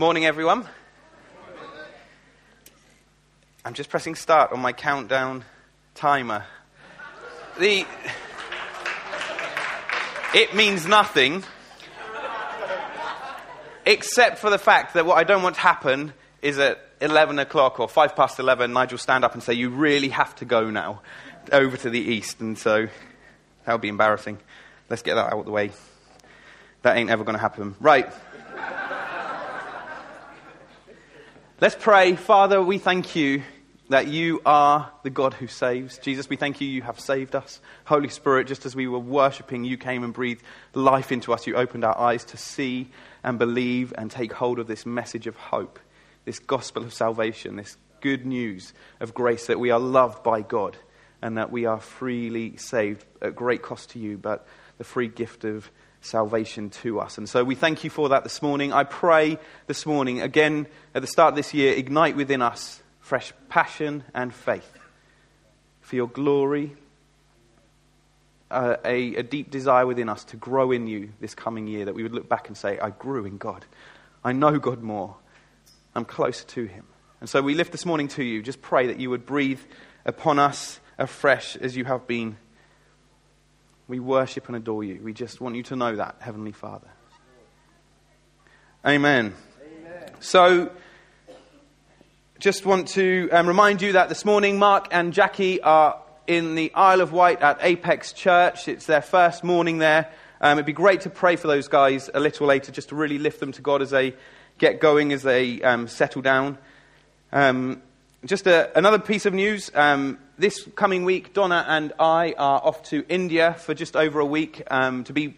Morning, everyone. I'm just pressing start on my countdown timer. The it means nothing except for the fact that what I don't want to happen is at 11 o'clock or 5 past 11, Nigel stand up and say, You really have to go now over to the east. And so that would be embarrassing. Let's get that out of the way. That ain't ever going to happen. Right. Let's pray. Father, we thank you that you are the God who saves. Jesus, we thank you, you have saved us. Holy Spirit, just as we were worshipping, you came and breathed life into us. You opened our eyes to see and believe and take hold of this message of hope, this gospel of salvation, this good news of grace that we are loved by God and that we are freely saved at great cost to you, but the free gift of salvation to us. And so we thank you for that this morning. I pray this morning, again at the start of this year, ignite within us fresh passion and faith for your glory, uh, a, a deep desire within us to grow in you this coming year, that we would look back and say, I grew in God. I know God more. I'm closer to Him. And so we lift this morning to you. Just pray that you would breathe upon us afresh as you have been we worship and adore you. We just want you to know that, Heavenly Father. Amen. Amen. So, just want to um, remind you that this morning Mark and Jackie are in the Isle of Wight at Apex Church. It's their first morning there. Um, it'd be great to pray for those guys a little later, just to really lift them to God as they get going, as they um, settle down. Um, just a, another piece of news. This coming week, Donna and I are off to India for just over a week um, to be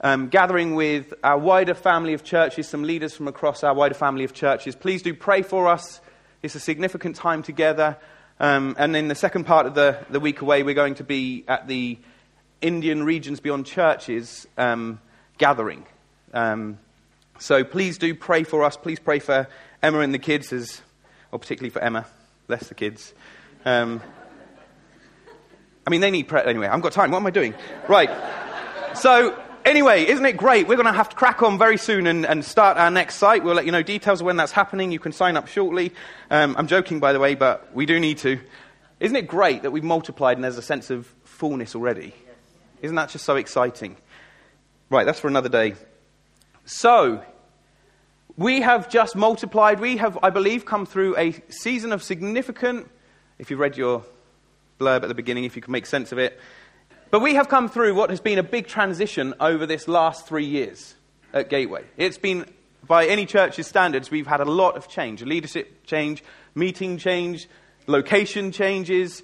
um, gathering with our wider family of churches, some leaders from across our wider family of churches. Please do pray for us. It's a significant time together. Um, and in the second part of the, the week away, we're going to be at the Indian Regions Beyond Churches um, gathering. Um, so please do pray for us. Please pray for Emma and the kids, as, or particularly for Emma bless the kids. Um, I mean, they need prayer. Anyway, I've got time. What am I doing? Right. So, anyway, isn't it great? We're going to have to crack on very soon and, and, start our next site. We'll let you know details of when that's happening. You can sign up shortly. Um, I'm joking, by the way, but we do need to. Isn't it great that we've multiplied and there's a sense of fullness already? Isn't that just so exciting? Right, that's for another day. So, we have just multiplied. We have, I believe, come through a season of significant, if you read your blurb at the beginning, if you can make sense of it. But we have come through what has been a big transition over this last three years at Gateway. It's been, by any church's standards, we've had a lot of change leadership change, meeting change, location changes.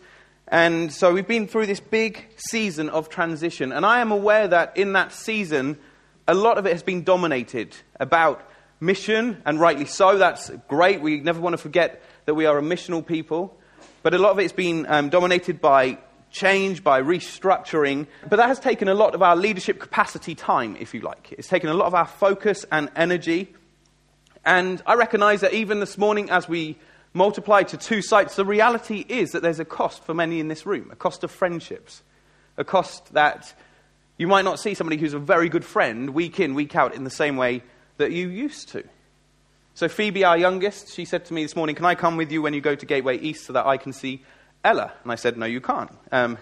And so we've been through this big season of transition. And I am aware that in that season, a lot of it has been dominated about mission, and rightly so. That's great. We never want to forget that we are a missional people. But a lot of it's been um, dominated by change, by restructuring. But that has taken a lot of our leadership capacity time, if you like. It's taken a lot of our focus and energy. And I recognize that even this morning, as we multiply to two sites, the reality is that there's a cost for many in this room a cost of friendships, a cost that you might not see somebody who's a very good friend week in, week out in the same way that you used to. So, Phoebe, our youngest, she said to me this morning, Can I come with you when you go to Gateway East so that I can see Ella? And I said, No, you can't. Um,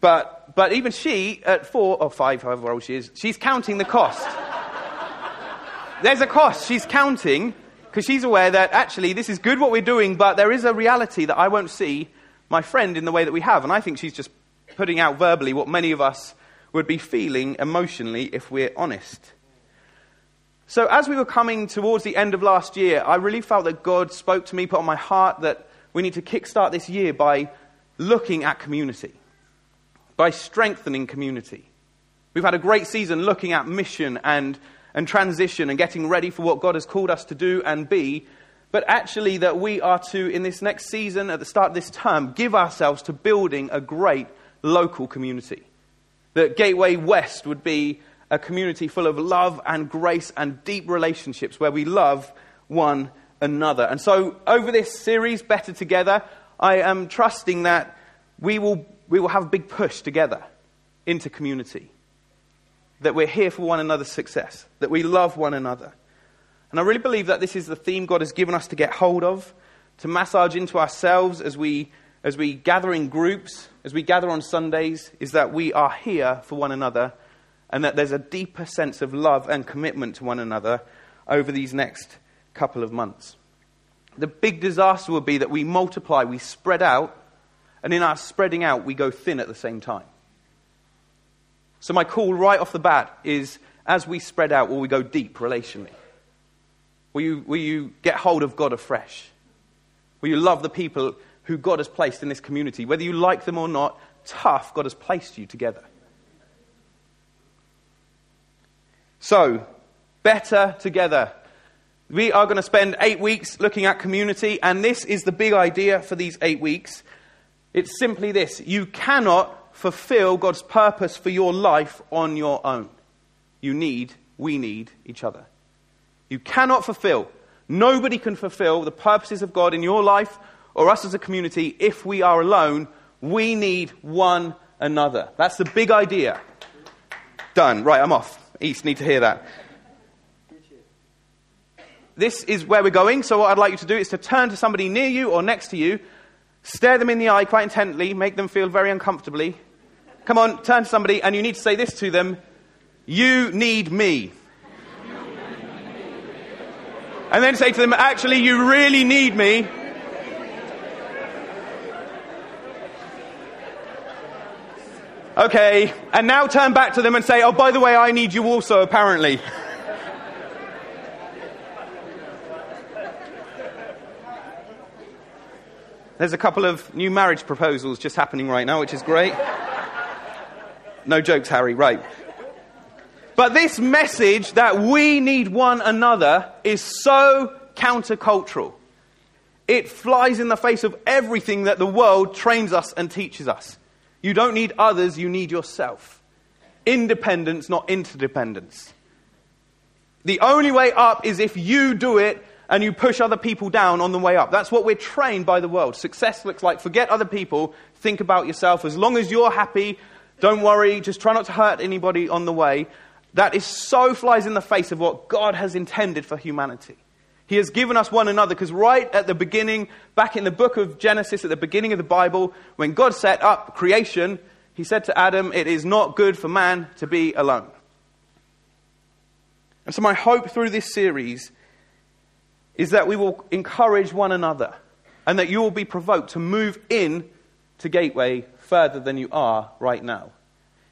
but, but even she, at four or five, however old she is, she's counting the cost. There's a cost. She's counting because she's aware that actually this is good what we're doing, but there is a reality that I won't see my friend in the way that we have. And I think she's just putting out verbally what many of us would be feeling emotionally if we're honest. So, as we were coming towards the end of last year, I really felt that God spoke to me, put on my heart that we need to kickstart this year by looking at community, by strengthening community. We've had a great season looking at mission and, and transition and getting ready for what God has called us to do and be. But actually, that we are to, in this next season, at the start of this term, give ourselves to building a great local community. That Gateway West would be a community full of love and grace and deep relationships where we love one another. And so, over this series, Better Together, I am trusting that we will, we will have a big push together into community. That we're here for one another's success, that we love one another. And I really believe that this is the theme God has given us to get hold of, to massage into ourselves as we, as we gather in groups, as we gather on Sundays, is that we are here for one another and that there's a deeper sense of love and commitment to one another over these next couple of months. The big disaster will be that we multiply, we spread out, and in our spreading out, we go thin at the same time. So, my call right off the bat is as we spread out, will we go deep relationally? Will you, will you get hold of God afresh? Will you love the people who God has placed in this community? Whether you like them or not, tough, God has placed you together. So, better together. We are going to spend eight weeks looking at community, and this is the big idea for these eight weeks. It's simply this you cannot fulfill God's purpose for your life on your own. You need, we need each other. You cannot fulfill, nobody can fulfill the purposes of God in your life or us as a community if we are alone. We need one another. That's the big idea. Done. Right, I'm off. East need to hear that. This is where we're going, so what I'd like you to do is to turn to somebody near you or next to you, stare them in the eye quite intently, make them feel very uncomfortably. Come on, turn to somebody, and you need to say this to them You need me. And then say to them, Actually, you really need me. Okay, and now turn back to them and say, Oh, by the way, I need you also, apparently. There's a couple of new marriage proposals just happening right now, which is great. No jokes, Harry, right. But this message that we need one another is so countercultural. It flies in the face of everything that the world trains us and teaches us. You don't need others, you need yourself. Independence, not interdependence. The only way up is if you do it and you push other people down on the way up. That's what we're trained by the world. Success looks like forget other people, think about yourself. As long as you're happy, don't worry, just try not to hurt anybody on the way. That is so flies in the face of what God has intended for humanity. He has given us one another because right at the beginning, back in the book of Genesis, at the beginning of the Bible, when God set up creation, he said to Adam, It is not good for man to be alone. And so, my hope through this series is that we will encourage one another and that you will be provoked to move in to Gateway further than you are right now.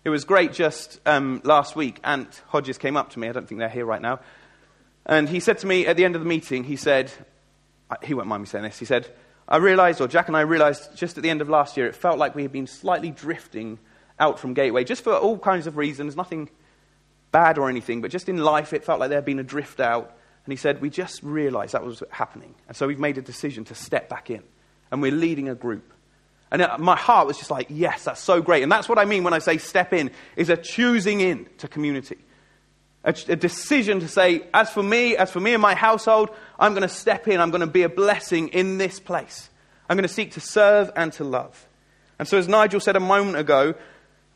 It was great just um, last week. Ant Hodges came up to me. I don't think they're here right now. And he said to me at the end of the meeting, he said, he won't mind me saying this, he said, I realized, or Jack and I realized just at the end of last year, it felt like we had been slightly drifting out from Gateway, just for all kinds of reasons, nothing bad or anything, but just in life, it felt like there had been a drift out. And he said, We just realized that was happening. And so we've made a decision to step back in. And we're leading a group. And uh, my heart was just like, Yes, that's so great. And that's what I mean when I say step in, is a choosing in to community a, a decision to say, as for me, as for me and my household, I'm going to step in, I'm going to be a blessing in this place. I'm going to seek to serve and to love. And so, as Nigel said a moment ago,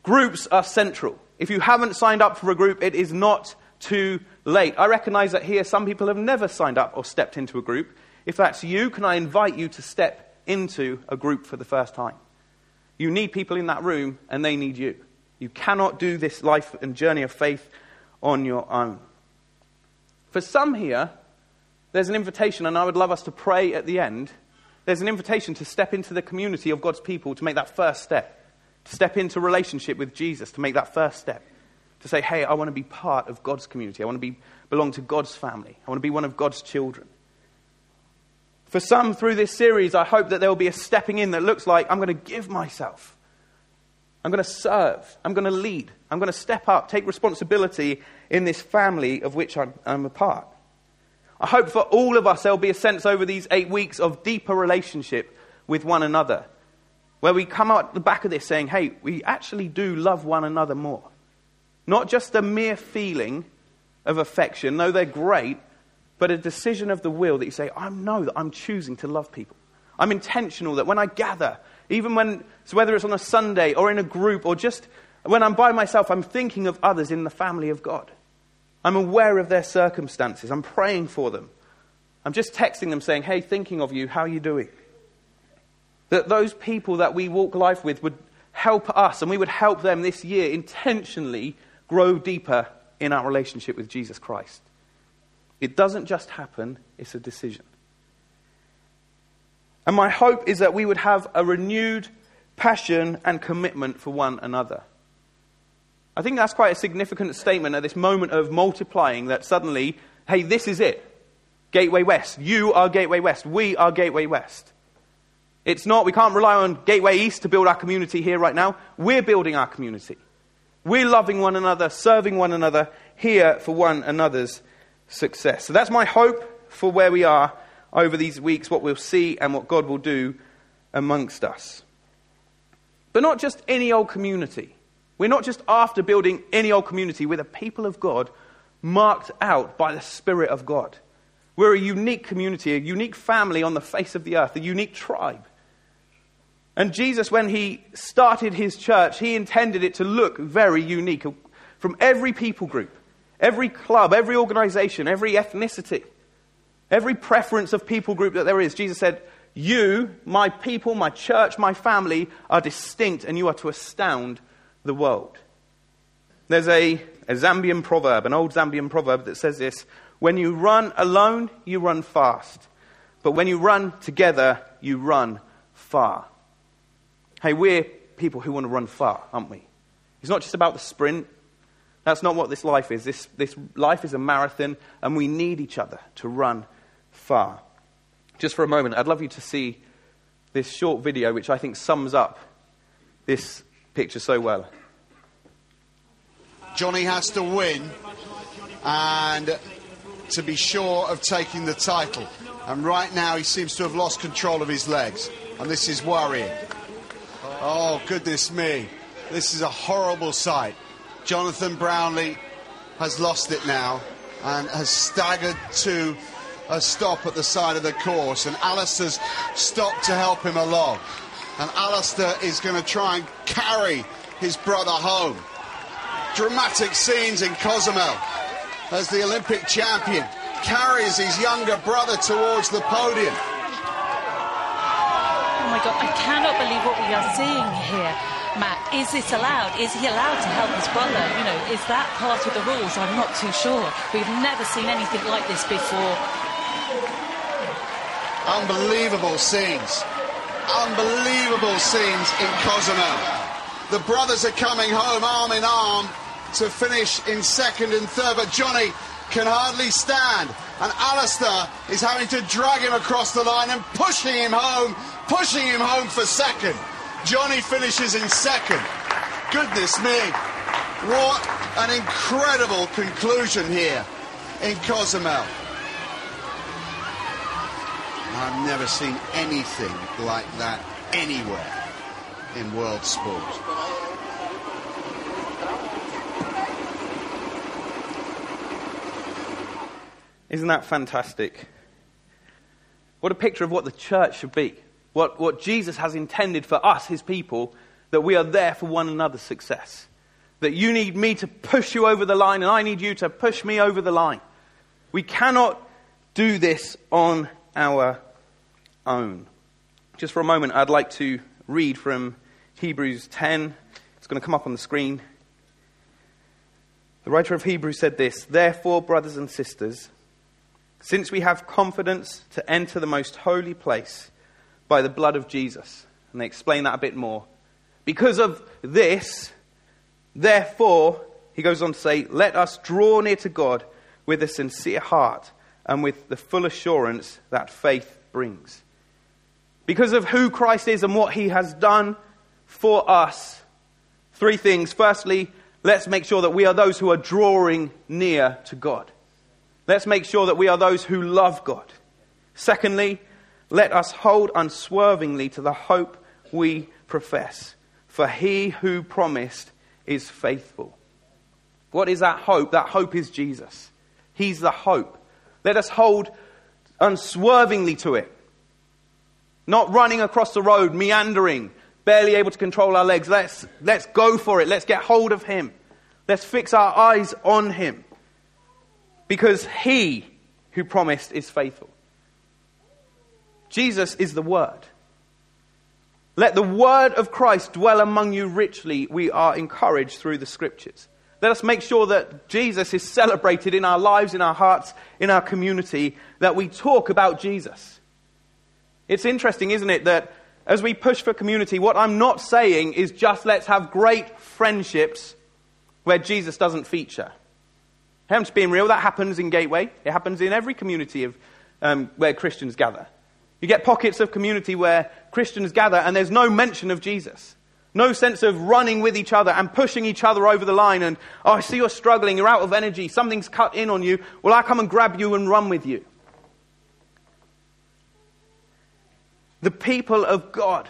groups are central. If you haven't signed up for a group, it is not too late. I recognize that here some people have never signed up or stepped into a group. If that's you, can I invite you to step into a group for the first time? You need people in that room, and they need you. You cannot do this life and journey of faith on your own. For some here, there's an invitation, and I would love us to pray at the end. There's an invitation to step into the community of God's people to make that first step, to step into relationship with Jesus, to make that first step, to say, hey, I want to be part of God's community. I want to be, belong to God's family. I want to be one of God's children. For some through this series, I hope that there will be a stepping in that looks like I'm going to give myself. I'm going to serve. I'm going to lead. I'm going to step up, take responsibility in this family of which I'm, I'm a part. I hope for all of us there'll be a sense over these eight weeks of deeper relationship with one another, where we come out the back of this saying, hey, we actually do love one another more. Not just a mere feeling of affection, though they're great, but a decision of the will that you say, I know that I'm choosing to love people. I'm intentional that when I gather, even when, so whether it's on a Sunday or in a group or just when I'm by myself, I'm thinking of others in the family of God. I'm aware of their circumstances. I'm praying for them. I'm just texting them saying, hey, thinking of you, how are you doing? That those people that we walk life with would help us and we would help them this year intentionally grow deeper in our relationship with Jesus Christ. It doesn't just happen, it's a decision. And my hope is that we would have a renewed passion and commitment for one another. I think that's quite a significant statement at this moment of multiplying that suddenly, hey, this is it. Gateway West. You are Gateway West. We are Gateway West. It's not, we can't rely on Gateway East to build our community here right now. We're building our community. We're loving one another, serving one another here for one another's success. So that's my hope for where we are over these weeks, what we'll see and what God will do amongst us. But not just any old community. We're not just after building any old community. We're the people of God marked out by the Spirit of God. We're a unique community, a unique family on the face of the earth, a unique tribe. And Jesus, when he started his church, he intended it to look very unique from every people group, every club, every organization, every ethnicity. Every preference of people group that there is, Jesus said, You, my people, my church, my family, are distinct and you are to astound the world. There's a, a Zambian proverb, an old Zambian proverb that says this When you run alone, you run fast. But when you run together, you run far. Hey, we're people who want to run far, aren't we? It's not just about the sprint. That's not what this life is. This, this life is a marathon, and we need each other to run far. Just for a moment, I'd love you to see this short video, which I think sums up this picture so well. Johnny has to win and to be sure of taking the title. And right now, he seems to have lost control of his legs, and this is worrying. Oh, goodness me. This is a horrible sight. Jonathan Brownlee has lost it now and has staggered to a stop at the side of the course, and Alistair's stopped to help him along. And Alistair is going to try and carry his brother home. Dramatic scenes in Cozumel as the Olympic champion carries his younger brother towards the podium. Oh my God, I cannot believe what we are seeing here. Matt, is this allowed? Is he allowed to help his brother? You know, is that part of the rules? I'm not too sure. We've never seen anything like this before. Unbelievable scenes. Unbelievable scenes in Cozumel. The brothers are coming home arm in arm to finish in second and third, but Johnny can hardly stand. And Alistair is having to drag him across the line and pushing him home, pushing him home for second. Johnny finishes in second. Goodness me. What an incredible conclusion here in Cozumel. I've never seen anything like that anywhere in world sport. Isn't that fantastic? What a picture of what the church should be. What, what Jesus has intended for us, his people, that we are there for one another's success. That you need me to push you over the line, and I need you to push me over the line. We cannot do this on our own. Just for a moment, I'd like to read from Hebrews 10. It's going to come up on the screen. The writer of Hebrews said this Therefore, brothers and sisters, since we have confidence to enter the most holy place by the blood of Jesus, and they explain that a bit more. Because of this, therefore, he goes on to say, let us draw near to God with a sincere heart and with the full assurance that faith brings. Because of who Christ is and what he has done for us, three things. Firstly, let's make sure that we are those who are drawing near to God. Let's make sure that we are those who love God. Secondly, let us hold unswervingly to the hope we profess, for he who promised is faithful. What is that hope? That hope is Jesus. He's the hope. Let us hold unswervingly to it. Not running across the road, meandering, barely able to control our legs. Let's, let's go for it. Let's get hold of Him. Let's fix our eyes on Him. because he who promised is faithful. Jesus is the Word. Let the Word of Christ dwell among you richly, we are encouraged through the Scriptures. Let us make sure that Jesus is celebrated in our lives, in our hearts, in our community, that we talk about Jesus. It's interesting, isn't it, that as we push for community, what I'm not saying is just let's have great friendships where Jesus doesn't feature. I'm just being real, that happens in Gateway. It happens in every community of, um, where Christians gather. You get pockets of community where Christians gather and there's no mention of Jesus. No sense of running with each other and pushing each other over the line and, oh, I see you're struggling, you're out of energy, something's cut in on you. Well, I come and grab you and run with you. The people of God,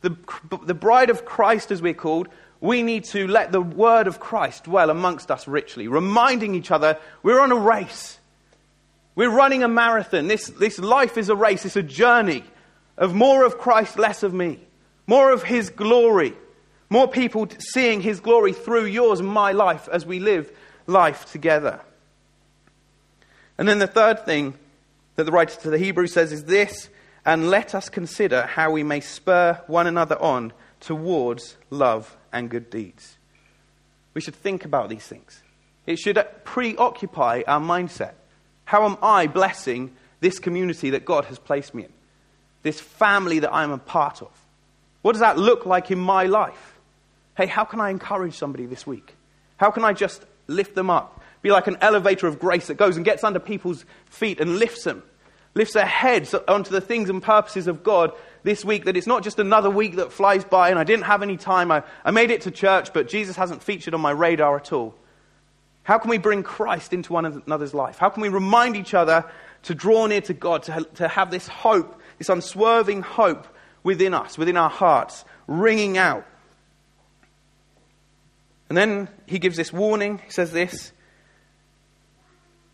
the, the bride of Christ, as we're called, we need to let the word of Christ dwell amongst us richly, reminding each other we're on a race. We're running a marathon. This, this life is a race, it's a journey of more of Christ, less of me, more of His glory, more people seeing His glory through yours and my life as we live life together. And then the third thing that the writer to the Hebrews says is this and let us consider how we may spur one another on towards love and good deeds. We should think about these things. It should preoccupy our mindset. How am I blessing this community that God has placed me in? This family that I'm a part of? What does that look like in my life? Hey, how can I encourage somebody this week? How can I just lift them up? Be like an elevator of grace that goes and gets under people's feet and lifts them, lifts their heads onto the things and purposes of God this week that it's not just another week that flies by and I didn't have any time. I, I made it to church, but Jesus hasn't featured on my radar at all. How can we bring Christ into one another's life? How can we remind each other to draw near to God, to, to have this hope, this unswerving hope within us, within our hearts, ringing out? And then he gives this warning. He says this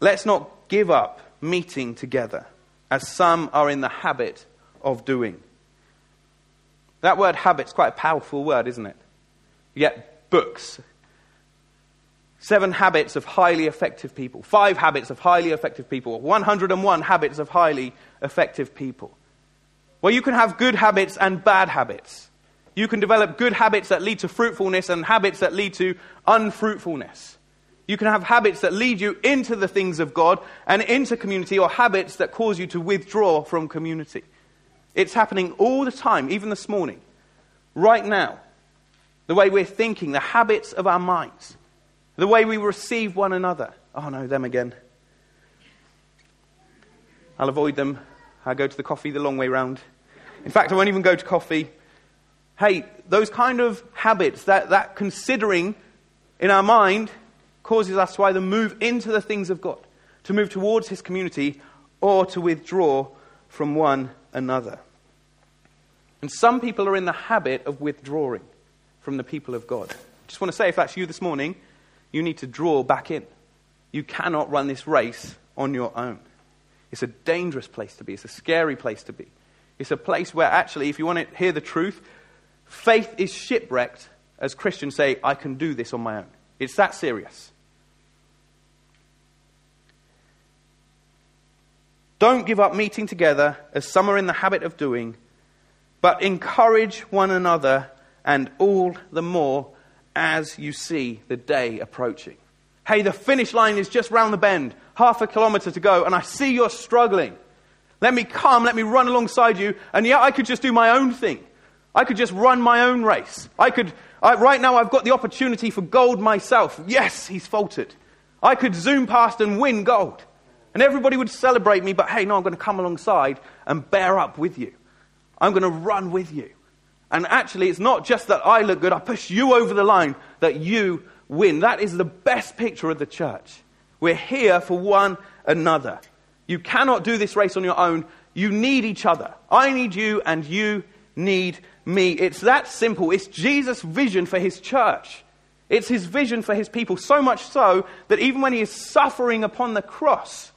Let's not give up meeting together, as some are in the habit of doing. That word "habit" habit's quite a powerful word, isn't it? Yet books. Seven habits of highly effective people. Five habits of highly effective people. 101 habits of highly effective people. Well, you can have good habits and bad habits. You can develop good habits that lead to fruitfulness and habits that lead to unfruitfulness. You can have habits that lead you into the things of God and into community, or habits that cause you to withdraw from community. It's happening all the time, even this morning, right now. The way we're thinking, the habits of our minds, the way we receive one another. Oh no, them again. I'll avoid them. I go to the coffee the long way round. In fact, I won't even go to coffee. Hey, those kind of habits, that, that considering in our mind, causes us to either move into the things of God, to move towards His community, or to withdraw from one another. And some people are in the habit of withdrawing from the people of God. I just want to say, if that's you this morning, you need to draw back in. You cannot run this race on your own. It's a dangerous place to be, it's a scary place to be. It's a place where, actually, if you want to hear the truth, faith is shipwrecked as Christians say, I can do this on my own. It's that serious. Don't give up meeting together as some are in the habit of doing, but encourage one another and all the more as you see the day approaching. Hey, the finish line is just round the bend, half a kilometer to go, and I see you're struggling. Let me come, let me run alongside you, and yet I could just do my own thing. I could just run my own race. I could, I, right now I've got the opportunity for gold myself. Yes, he's faltered. I could zoom past and win gold. And everybody would celebrate me, but hey, no, I'm going to come alongside and bear up with you. I'm going to run with you. And actually, it's not just that I look good, I push you over the line, that you win. That is the best picture of the church. We're here for one another. You cannot do this race on your own. You need each other. I need you, and you need me. It's that simple. It's Jesus' vision for his church. It's his vision for his people, so much so that even when he is suffering upon the cross,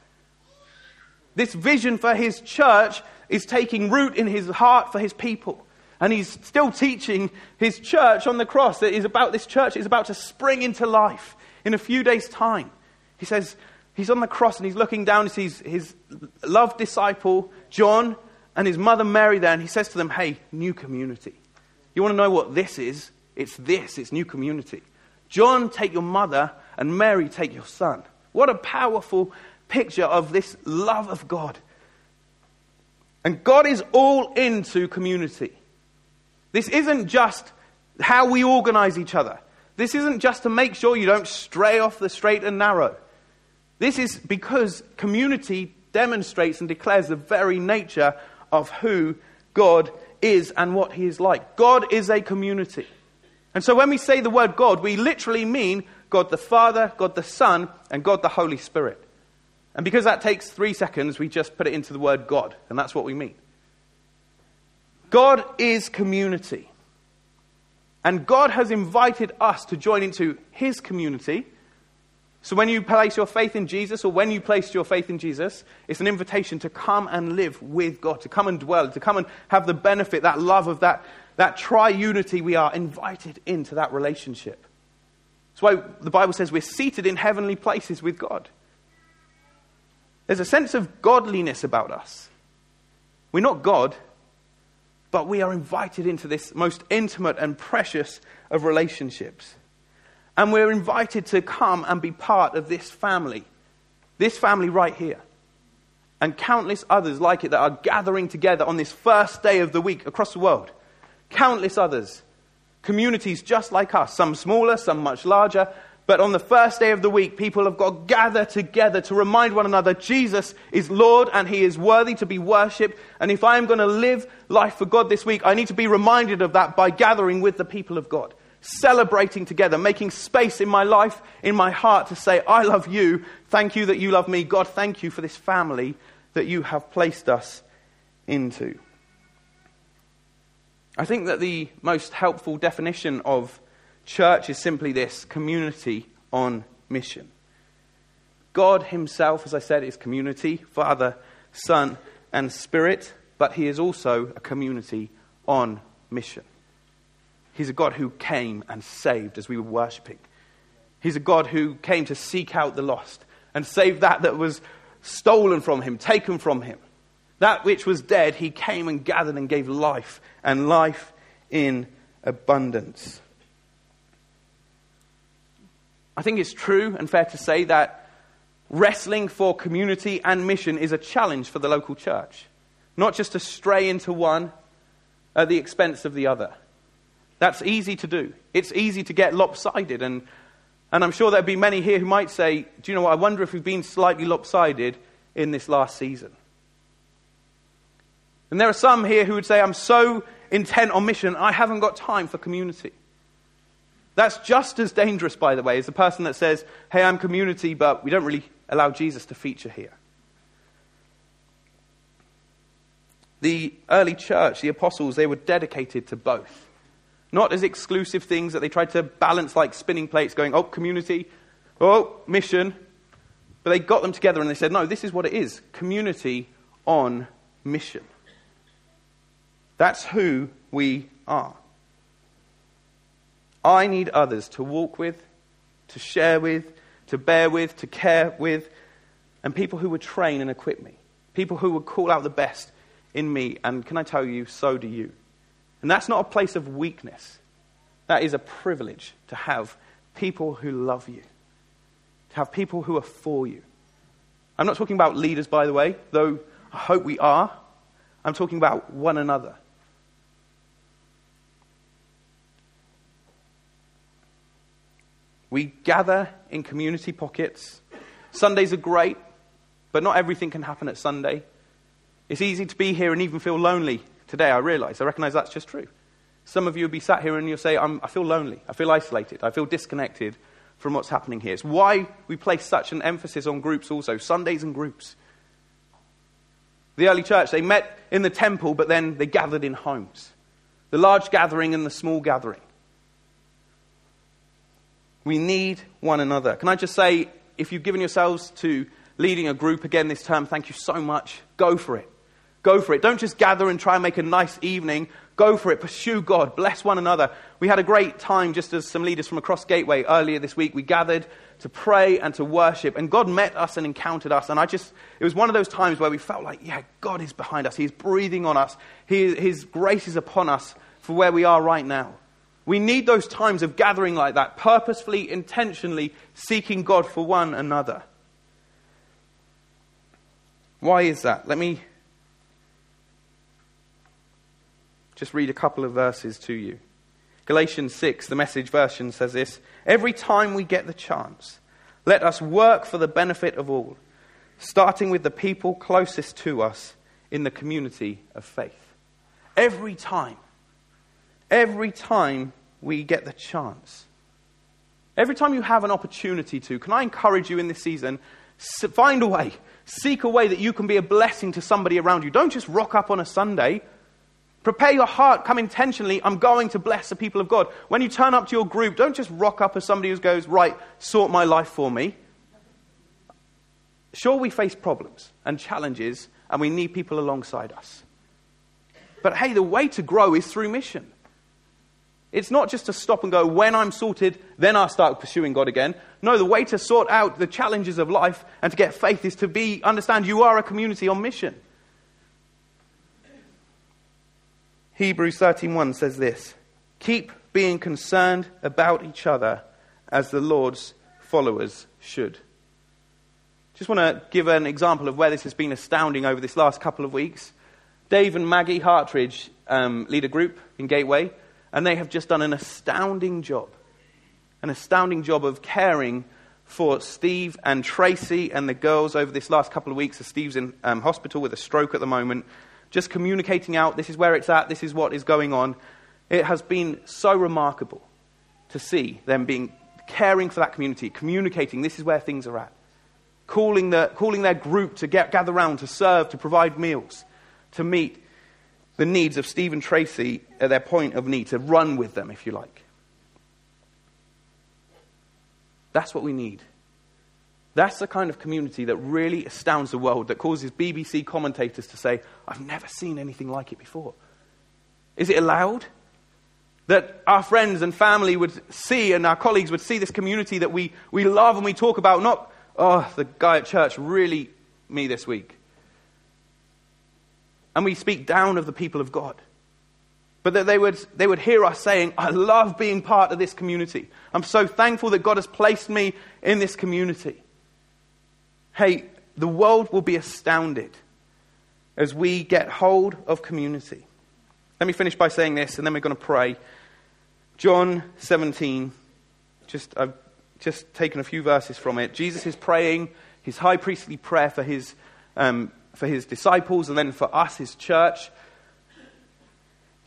this vision for his church is taking root in his heart for his people. And he's still teaching his church on the cross that is about this church is about to spring into life in a few days' time. He says, He's on the cross and he's looking down and sees his loved disciple, John, and his mother Mary there, and he says to them, Hey, new community. You want to know what this is? It's this, it's new community. John, take your mother, and Mary, take your son. What a powerful picture of this love of God. And God is all into community. This isn't just how we organize each other. This isn't just to make sure you don't stray off the straight and narrow. This is because community demonstrates and declares the very nature of who God is and what He is like. God is a community. And so when we say the word God, we literally mean God the Father, God the Son, and God the Holy Spirit. And because that takes three seconds, we just put it into the word God, and that's what we mean. God is community. And God has invited us to join into His community. So when you place your faith in Jesus, or when you place your faith in Jesus, it's an invitation to come and live with God, to come and dwell, to come and have the benefit, that love of that, that triunity. We are invited into that relationship. That's why the Bible says we're seated in heavenly places with God. There's a sense of godliness about us. We're not God, but we are invited into this most intimate and precious of relationships. And we're invited to come and be part of this family, this family right here, and countless others like it that are gathering together on this first day of the week across the world. Countless others, communities just like us, some smaller, some much larger, but on the first day of the week, people have got to gather together to remind one another Jesus is Lord and He is worthy to be worshipped. And if I am going to live life for God this week, I need to be reminded of that by gathering with the people of God, celebrating together, making space in my life, in my heart to say, I love you. Thank you that you love me. God, thank you for this family that you have placed us into. I think that the most helpful definition of Church is simply this community on mission. God Himself, as I said, is community Father, Son, and Spirit, but He is also a community on mission. He's a God who came and saved as we were worshipping. He's a God who came to seek out the lost and save that that was stolen from Him, taken from Him. That which was dead, He came and gathered and gave life, and life in abundance. I think it's true and fair to say that wrestling for community and mission is a challenge for the local church. Not just to stray into one at the expense of the other. That's easy to do. It's easy to get lopsided. And, and I'm sure there'd be many here who might say, Do you know what? I wonder if we've been slightly lopsided in this last season. And there are some here who would say, I'm so intent on mission, I haven't got time for community. That's just as dangerous, by the way, as the person that says, hey, I'm community, but we don't really allow Jesus to feature here. The early church, the apostles, they were dedicated to both. Not as exclusive things that they tried to balance like spinning plates, going, oh, community, oh, mission. But they got them together and they said, no, this is what it is community on mission. That's who we are. I need others to walk with, to share with, to bear with, to care with, and people who would train and equip me. People who would call out the best in me. And can I tell you, so do you. And that's not a place of weakness. That is a privilege to have people who love you, to have people who are for you. I'm not talking about leaders, by the way, though I hope we are. I'm talking about one another. We gather in community pockets. Sundays are great, but not everything can happen at Sunday. It's easy to be here and even feel lonely today, I realize. I recognize that's just true. Some of you will be sat here and you'll say, i feel lonely. I feel isolated. I feel disconnected from what's happening here. It's why we place such an emphasis on groups also, Sundays and groups. The early church, they met in the temple, but then they gathered in homes. The large gathering and the small gathering. We need one another. Can I just say, if you've given yourselves to leading a group again this term, thank you so much. Go for it. Go for it. Don't just gather and try and make a nice evening. Go for it. Pursue God. Bless one another. We had a great time just as some leaders from across Gateway earlier this week. We gathered to pray and to worship. And God met us and encountered us. And I just, it was one of those times where we felt like, yeah, God is behind us. He's breathing on us. He, his grace is upon us for where we are right now. We need those times of gathering like that, purposefully, intentionally seeking God for one another. Why is that? Let me just read a couple of verses to you. Galatians 6, the message version says this Every time we get the chance, let us work for the benefit of all, starting with the people closest to us in the community of faith. Every time every time we get the chance. Every time you have an opportunity to, can I encourage you in this season? Find a way. Seek a way that you can be a blessing to somebody around you. Don't just rock up on a Sunday. Prepare your heart. Come intentionally. I'm going to bless the people of God. When you turn up to your group, don't just rock up as somebody who goes, right, sort my life for me. Sure, we face problems and challenges, and we need people alongside us. But hey, the way to grow is through mission. It's not just to stop and go, when I'm sorted, then I'll start pursuing God again. No, the way to sort out the challenges of life and to get faith is to be, understand you are a community on mission. Hebrews 13:1 says this, "Keep being concerned about each other as the Lord's followers should." Just want to give an example of where this has been astounding over this last couple of weeks. Dave and Maggie Hartridge um, lead a group in Gateway and they have just done an astounding job. An astounding job of caring for Steve and Tracy and the girls over this last couple of weeks. So Steve's in um, hospital with a stroke at the moment. Just communicating out this is where it's at, this is what is going on. It has been so remarkable to see them being caring for that community, communicating this is where things are at. Calling, the, calling their group to get, gather around, to serve, to provide meals, to meet the needs of Steve and Tracy at their point of need, to run with them, if you like. That's what we need. That's the kind of community that really astounds the world, that causes BBC commentators to say, I've never seen anything like it before. Is it allowed? That our friends and family would see, and our colleagues would see this community that we, we love and we talk about, not, oh, the guy at church really me this week and we speak down of the people of God. But that they would, they would hear us saying, I love being part of this community. I'm so thankful that God has placed me in this community. Hey, the world will be astounded as we get hold of community. Let me finish by saying this, and then we're going to pray. John 17, just, I've just taken a few verses from it. Jesus is praying his high priestly prayer for his um, for his disciples and then for us, his church,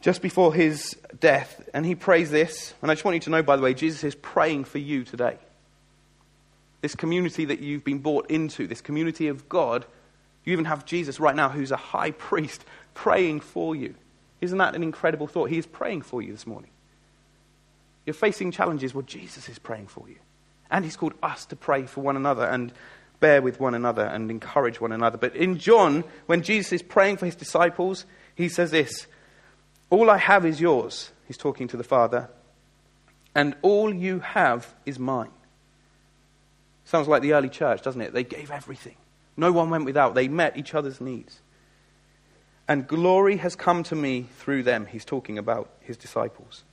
just before his death. And he prays this. And I just want you to know, by the way, Jesus is praying for you today. This community that you've been brought into, this community of God, you even have Jesus right now who's a high priest praying for you. Isn't that an incredible thought? He is praying for you this morning. You're facing challenges, well, Jesus is praying for you. And he's called us to pray for one another. And bear with one another and encourage one another. But in John, when Jesus is praying for his disciples, he says this All I have is yours. He's talking to the Father. And all you have is mine. Sounds like the early church, doesn't it? They gave everything. No one went without. They met each other's needs. And glory has come to me through them. He's talking about his disciples.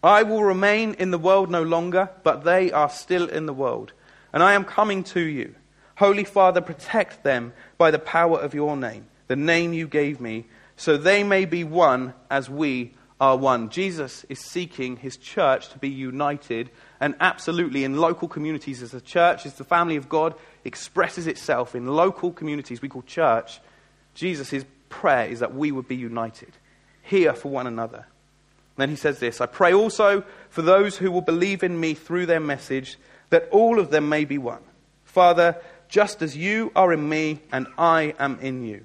I will remain in the world no longer, but they are still in the world. And I am coming to you. Holy Father, protect them by the power of your name, the name you gave me, so they may be one as we are one. Jesus is seeking his church to be united, and absolutely in local communities, as the church, as the family of God, expresses itself in local communities we call church. Jesus' prayer is that we would be united, here for one another. then he says this I pray also for those who will believe in me through their message, that all of them may be one. Father, just as you are in me and I am in you.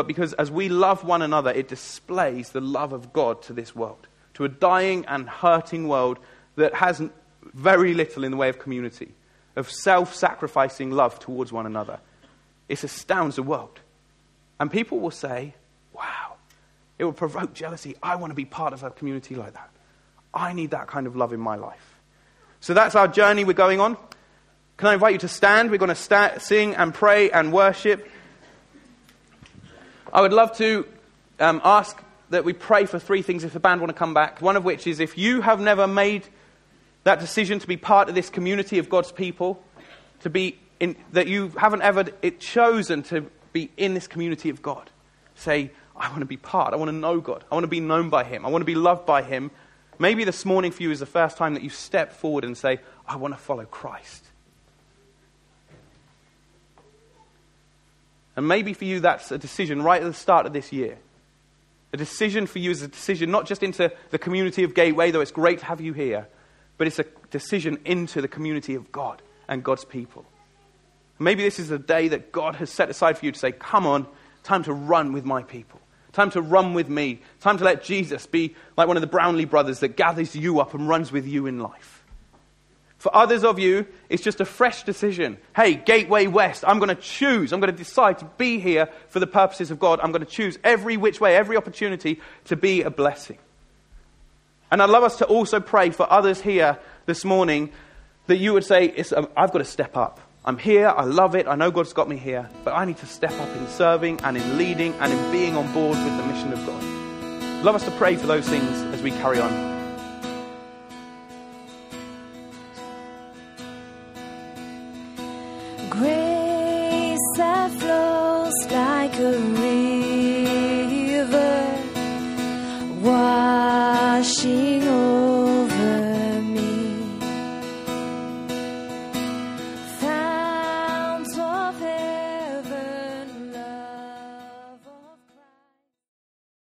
but because as we love one another, it displays the love of God to this world, to a dying and hurting world that has very little in the way of community, of self sacrificing love towards one another. It astounds the world. And people will say, wow, it will provoke jealousy. I want to be part of a community like that. I need that kind of love in my life. So that's our journey we're going on. Can I invite you to stand? We're going to sta- sing and pray and worship. I would love to um, ask that we pray for three things if the band want to come back. One of which is if you have never made that decision to be part of this community of God's people, to be in, that you haven't ever chosen to be in this community of God. Say, I want to be part. I want to know God. I want to be known by Him. I want to be loved by Him. Maybe this morning for you is the first time that you step forward and say, I want to follow Christ. And maybe for you that's a decision right at the start of this year. A decision for you is a decision not just into the community of Gateway, though it's great to have you here, but it's a decision into the community of God and God's people. Maybe this is the day that God has set aside for you to say, Come on, time to run with my people. Time to run with me. Time to let Jesus be like one of the Brownlee brothers that gathers you up and runs with you in life. For others of you, it's just a fresh decision. Hey, Gateway West, I'm going to choose. I'm going to decide to be here for the purposes of God. I'm going to choose every which way, every opportunity to be a blessing. And I'd love us to also pray for others here this morning that you would say, um, I've got to step up. I'm here, I love it, I know God's got me here, but I need to step up in serving and in leading and in being on board with the mission of God. Love us to pray for those things as we carry on. Like a river, washing